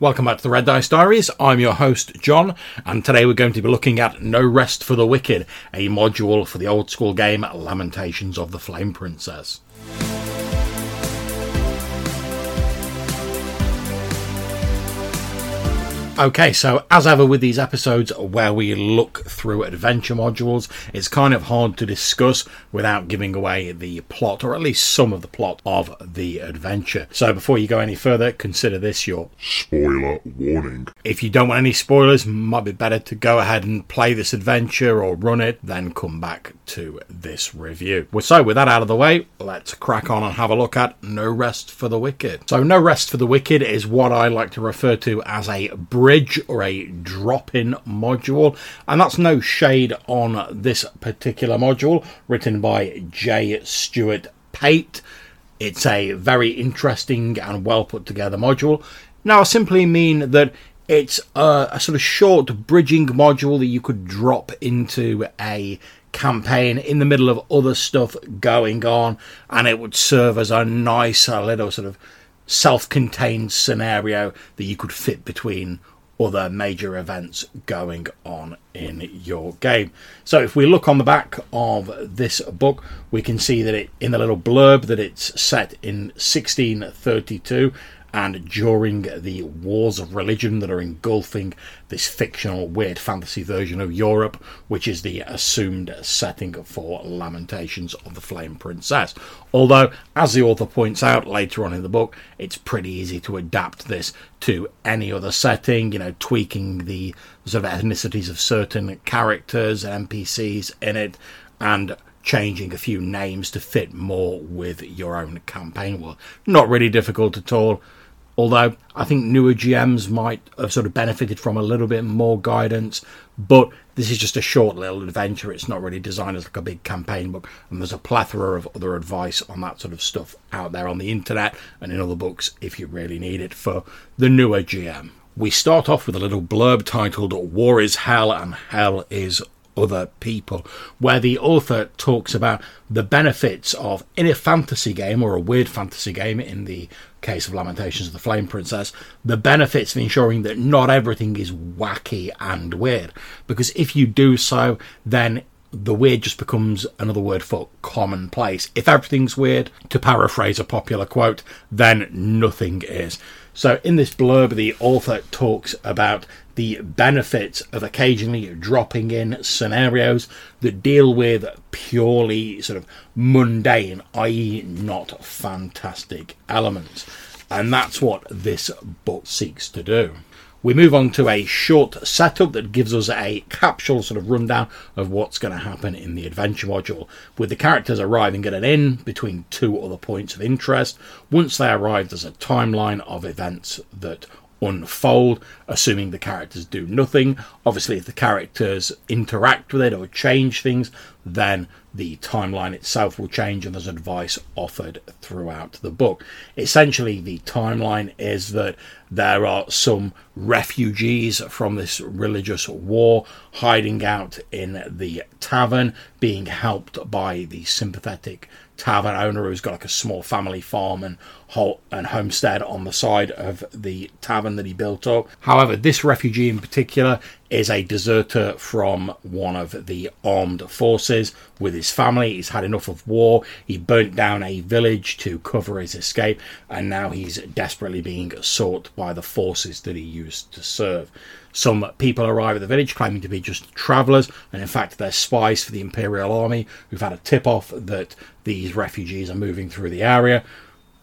Welcome back to the Red Dice Diaries. I'm your host, John, and today we're going to be looking at No Rest for the Wicked, a module for the old school game Lamentations of the Flame Princess. Okay, so as ever with these episodes where we look through adventure modules, it's kind of hard to discuss without giving away the plot, or at least some of the plot of the adventure. So before you go any further, consider this your spoiler warning. If you don't want any spoilers, might be better to go ahead and play this adventure or run it, then come back to this review. So with that out of the way, let's crack on and have a look at No Rest for the Wicked. So No Rest for the Wicked is what I like to refer to as a bridge or a drop in module. And that's no shade on this particular module, written by J. Stewart Pate. It's a very interesting and well put together module. Now, I simply mean that it's a, a, sort of short bridging module that you could drop into a campaign in the middle of other stuff going on, and it would serve as a nice little sort of self contained scenario that you could fit between other major events going on in your game. So if we look on the back of this book, we can see that it in the little blurb that it's set in 1632 and during the wars of religion that are engulfing this fictional weird fantasy version of Europe, which is the assumed setting for Lamentations of the Flame Princess. Although, as the author points out later on in the book, it's pretty easy to adapt this to any other setting, you know, tweaking the sort of ethnicities of certain characters and NPCs in it, and changing a few names to fit more with your own campaign world. Not really difficult at all. Although I think newer GMs might have sort of benefited from a little bit more guidance, but this is just a short little adventure. It's not really designed as like a big campaign book, and there's a plethora of other advice on that sort of stuff out there on the internet and in other books if you really need it for the newer GM. We start off with a little blurb titled War is Hell and Hell is other people, where the author talks about the benefits of, in a fantasy game or a weird fantasy game, in the case of Lamentations of the Flame Princess, the benefits of ensuring that not everything is wacky and weird. Because if you do so, then the weird just becomes another word for commonplace. If everything's weird, to paraphrase a popular quote, then nothing is. So, in this blurb, the author talks about the benefit of occasionally dropping in scenarios that deal with purely sort of mundane, i.e., not fantastic elements. And that's what this book seeks to do. We move on to a short setup that gives us a capsule sort of rundown of what's going to happen in the adventure module, with the characters arriving at an inn between two other points of interest. Once they arrive, there's a timeline of events that unfold, assuming the characters do nothing. Obviously, if the characters interact with it or change things, then the timeline itself will change and there's advice offered throughout the book. Essentially, the timeline is that there are some refugees from this religious war hiding out in the tavern, being helped by the sympathetic tavern owner who's got like a small family farm and and homestead on the side of the tavern that he built up. However, this refugee in particular is a deserter from one of the armed forces with his family. He's had enough of war. He burnt down a village to cover his escape, and now he's desperately being sought by the forces that he used to serve. Some people arrive at the village claiming to be just travellers, and in fact, they're spies for the Imperial Army who've had a tip off that these refugees are moving through the area.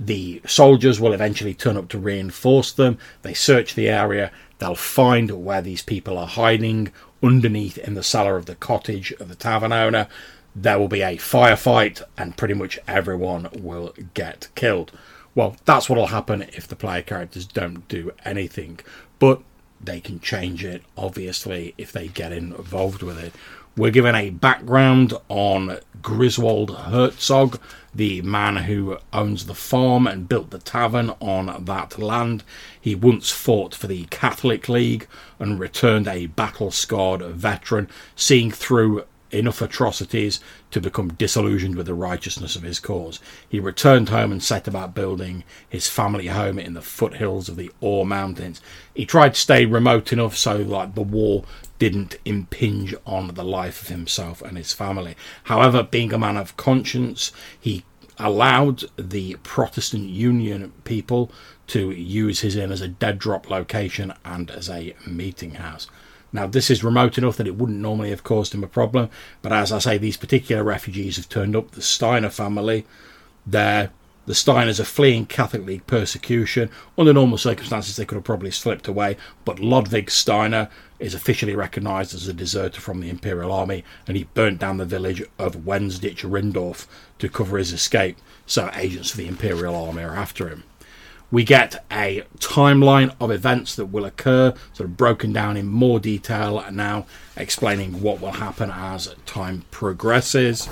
The soldiers will eventually turn up to reinforce them. They search the area. They'll find where these people are hiding underneath in the cellar of the cottage of the tavern owner. There will be a firefight, and pretty much everyone will get killed. Well, that's what will happen if the player characters don't do anything. But they can change it, obviously, if they get involved with it. We're given a background on Griswold Herzog, the man who owns the farm and built the tavern on that land. He once fought for the Catholic League and returned a battle scarred veteran, seeing through enough atrocities to become disillusioned with the righteousness of his cause. He returned home and set about building his family home in the foothills of the Ore Mountains. He tried to stay remote enough so like the war didn't impinge on the life of himself and his family. However, being a man of conscience, he allowed the Protestant Union people to use his inn as a dead drop location and as a meeting house. Now, this is remote enough that it wouldn't normally have caused him a problem, but as I say, these particular refugees have turned up. The Steiner family, they're the Steiners are fleeing Catholic League persecution. Under normal circumstances, they could have probably slipped away, but Ludwig Steiner is officially recognised as a deserter from the Imperial Army, and he burnt down the village of Wensditch Rindorf to cover his escape. So agents of the Imperial Army are after him we get a timeline of events that will occur, sort of broken down in more detail and now, explaining what will happen as time progresses.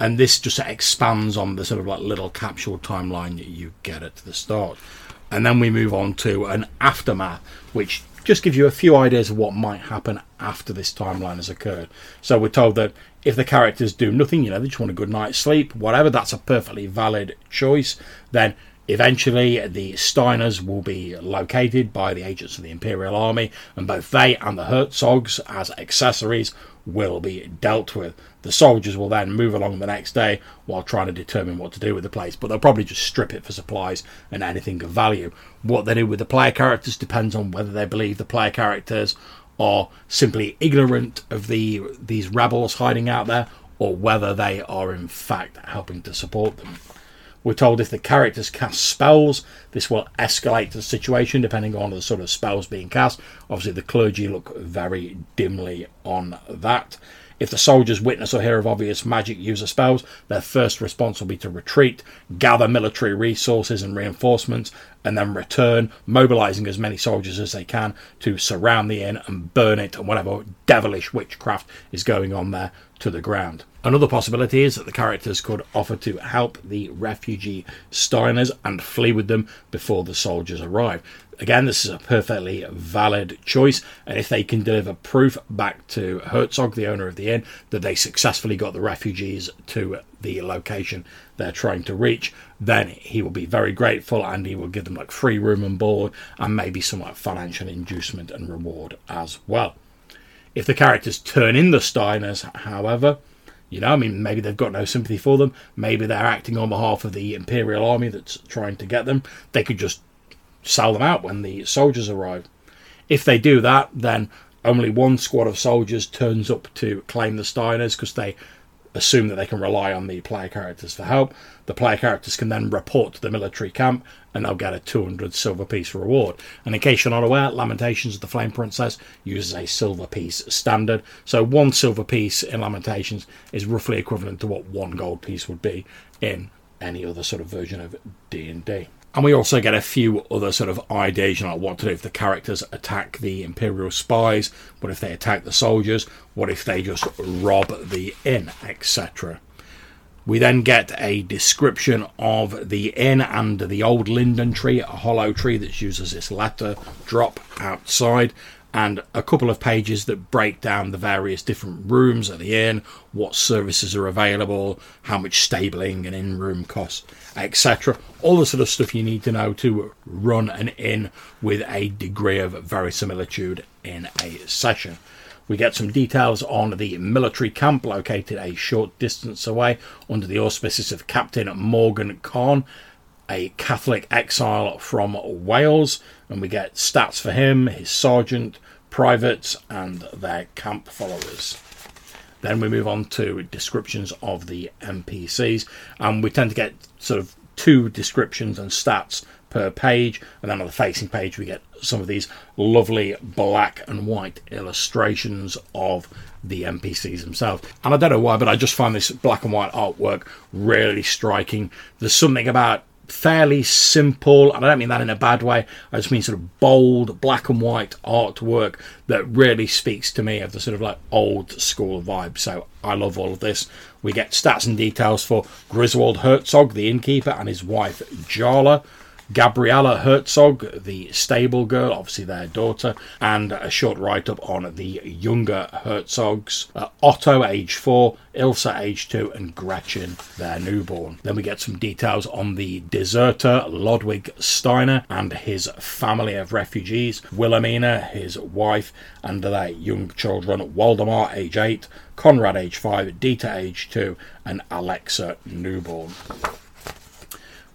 And this just expands on the sort of like little capsule timeline that you get at the start. And then we move on to an aftermath, which just gives you a few ideas of what might happen after this timeline has occurred. So we're told that if the characters do nothing, you know, they just want a good night's sleep, whatever, that's a perfectly valid choice. Then Eventually, the Steiners will be located by the agents of the Imperial Army, and both they and the Herzogs, as accessories, will be dealt with. The soldiers will then move along the next day while trying to determine what to do with the place, but they'll probably just strip it for supplies and anything of value. What they do with the player characters depends on whether they believe the player characters are simply ignorant of the these rebels hiding out there, or whether they are in fact helping to support them. We're told if the characters cast spells, this will escalate the situation depending on the sort of spells being cast. Obviously, the clergy look very dimly on that. If the soldiers witness or hear of obvious magic user spells, their first response will be to retreat, gather military resources and reinforcements, and then return, mobilizing as many soldiers as they can to surround the inn and burn it and whatever devilish witchcraft is going on there to the ground. Another possibility is that the characters could offer to help the refugee Steiners and flee with them before the soldiers arrive. Again, this is a perfectly valid choice, and if they can deliver proof back to Herzog, the owner of the inn, that they successfully got the refugees to the location they're trying to reach, then he will be very grateful and he will give them like free room and board and maybe some like financial inducement and reward as well. If the characters turn in the Steiners, however, you know, I mean, maybe they've got no sympathy for them. Maybe they're acting on behalf of the Imperial Army that's trying to get them. They could just sell them out when the soldiers arrive. If they do that, then only one squad of soldiers turns up to claim the Steiners because they assume that they can rely on the player characters for help. The player characters can then report to the military camp and they'll get a 200 silver piece reward. And in case you're not aware, Lamentations of the Flame Princess uses a silver piece standard. So one silver piece in Lamentations is roughly equivalent to what one gold piece would be in any other sort of version of D&D. And we also get a few other sort of ideas, you know, what to do if the characters attack the Imperial spies, what if they attack the soldiers, what if they just rob the inn, etc. We then get a description of the inn and the old linden tree, a hollow tree that's used as this letter drop outside, and a couple of pages that break down the various different rooms at the inn, what services are available, how much stabling and in room costs, etc. All the sort of stuff you need to know to run an inn with a degree of verisimilitude in a session. We get some details on the military camp located a short distance away under the auspices of Captain Morgan Khan, a Catholic exile from Wales, and we get stats for him, his sergeant, privates, and their camp followers. Then we move on to descriptions of the NPCs, and we tend to get sort of two descriptions and stats per page, and then on the facing page we get some of these lovely black and white illustrations of the NPCs themselves. And I don't know why, but I just find this black and white artwork really striking. There's something about fairly simple, and I don't mean that in a bad way, I just mean sort of bold, black and white artwork that really speaks to me of the sort of like old school vibe. So I love all of this. We get stats and details for Griswold Herzog, the innkeeper, and his wife Jarla. Gabriella Herzog, the stable girl, obviously their daughter, and a short write up on the younger Herzogs uh, Otto, age four, Ilsa, age two, and Gretchen, their newborn. Then we get some details on the deserter Ludwig Steiner and his family of refugees, Wilhelmina, his wife, and their young children, Waldemar, age eight, Conrad, age five, Dieter, age two, and Alexa, newborn.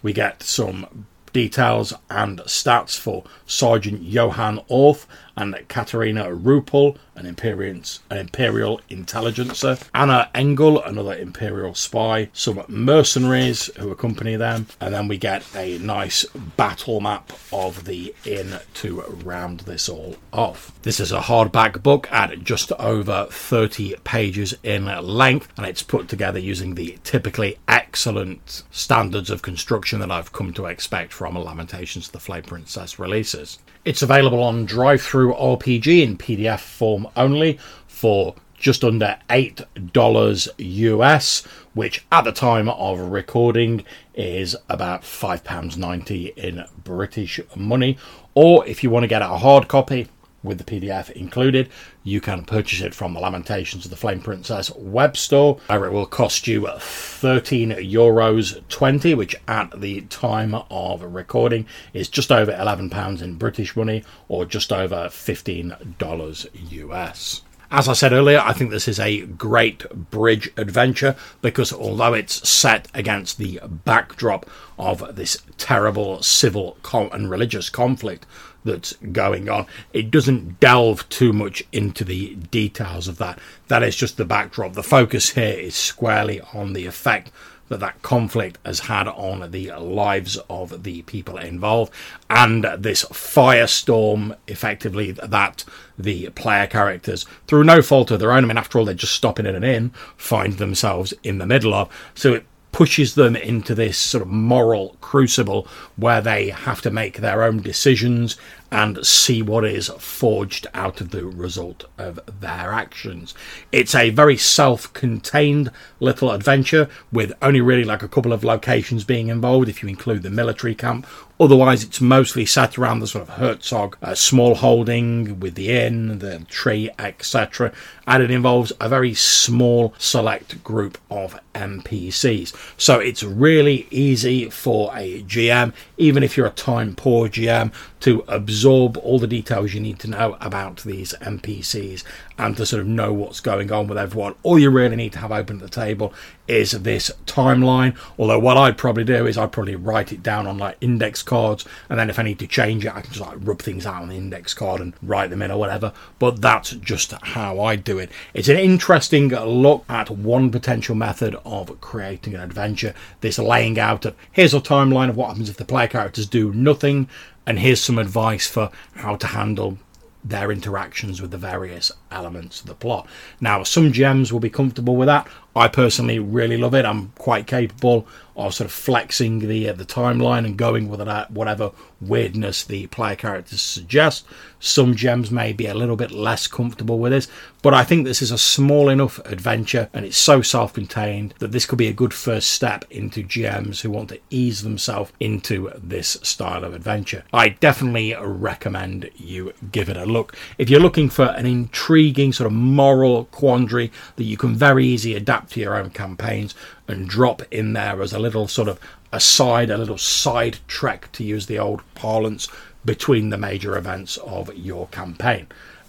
We get some details and stats for Sergeant Johann Orth and Katarina Rupel, an Imperial, an Imperial intelligencer, Anna Engel, another Imperial spy, some mercenaries who accompany them, and then we get a nice battle map of the inn to round this all off. This is a hardback book at just over 30 pages in length, and it's put together using the typically excellent standards of construction that I've come to expect from Lamentations of the Flame Princess releases. It's available on Drive-Thru RPG in PDF form only for just under $8 US, which at the time of recording is about £5.90 in British money. Or if you want to get a hard copy, with the PDF included. You can purchase it from the Lamentations of the Flame Princess web store, where it will cost you 13 euros 20, which at the time of recording is just over 11 pounds in British money or just over $15 US. As I said earlier, I think this is a great bridge adventure because although it's set against the backdrop of this terrible civil and religious conflict that's going on. It doesn't delve too much into the details of that. That is just the backdrop. The focus here is squarely on the effect that that conflict has had on the lives of the people involved. And this firestorm effectively that the player characters through no fault of their own i mean after all they're just stopping in an inn find themselves in the middle of. So it pushes them into this sort of moral crucible where they have to make their own decisions and see what is forged out of the result of their actions. It's a very self contained little adventure with only really like a couple of locations being involved if you include the military camp. Otherwise, it's mostly set around the sort of Herzog uh, small holding with the inn, the tree, etc. And it involves a very small select group of NPCs. So it's really easy for a GM, even if you're a time poor GM, to absorb all the details you need to know about these NPCs and to sort of know what's going on with everyone. All you really need to have open at the table is this timeline. Although what I'd probably do is I'd probably write it down on like index cards, and then if I need to change it, I can just like rub things out on the index card and write them in or whatever. But that's just how I do it. It's an interesting look at one potential method of creating an adventure. This laying out of here's a timeline of what happens if the player characters do nothing, and here's some advice for how to handle their interactions with the various elements of the plot. Now, some GMs will be comfortable with that. I personally really love it. I'm quite capable of sort of flexing the uh, the timeline and going with it whatever weirdness the player characters suggest. Some GMs may be a little bit less comfortable with this, but I think this is a small enough adventure and it's so self-contained that this could be a good first step into GMs who want to ease themselves into this style of adventure. I definitely recommend you give it a look. If you're looking for an intriguing sort of moral quandary that you can very easily adapt to your own campaigns and drop in there as a little sort of aside, a little side trek to use the old parlance between the major events of your campaign.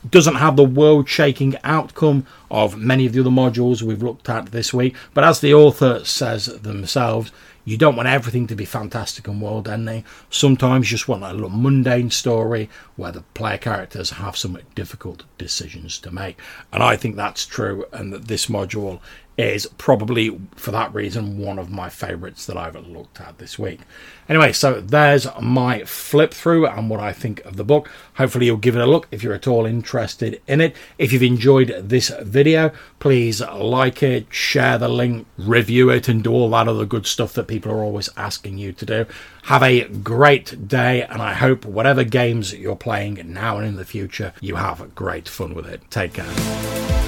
Doesn't have the world shaking outcome of many of the other modules we've looked at this week, but as the author says themselves, you don't want everything to be fantastic and world ending. Sometimes you just want a little mundane story where the player characters have some difficult decisions to make. And I think that's true, and that this module is probably for that reason one of my favorites that I've looked at this week. Anyway, so there's my flip through and what I think of the book. Hopefully, you'll give it a look if you're at all interested in it. If you've enjoyed this video, please like it, share the link, review it, and do all that other good stuff that people are always asking you to do. Have a great day, and I hope whatever games you're playing now and in the future, you have great fun with it. Take care.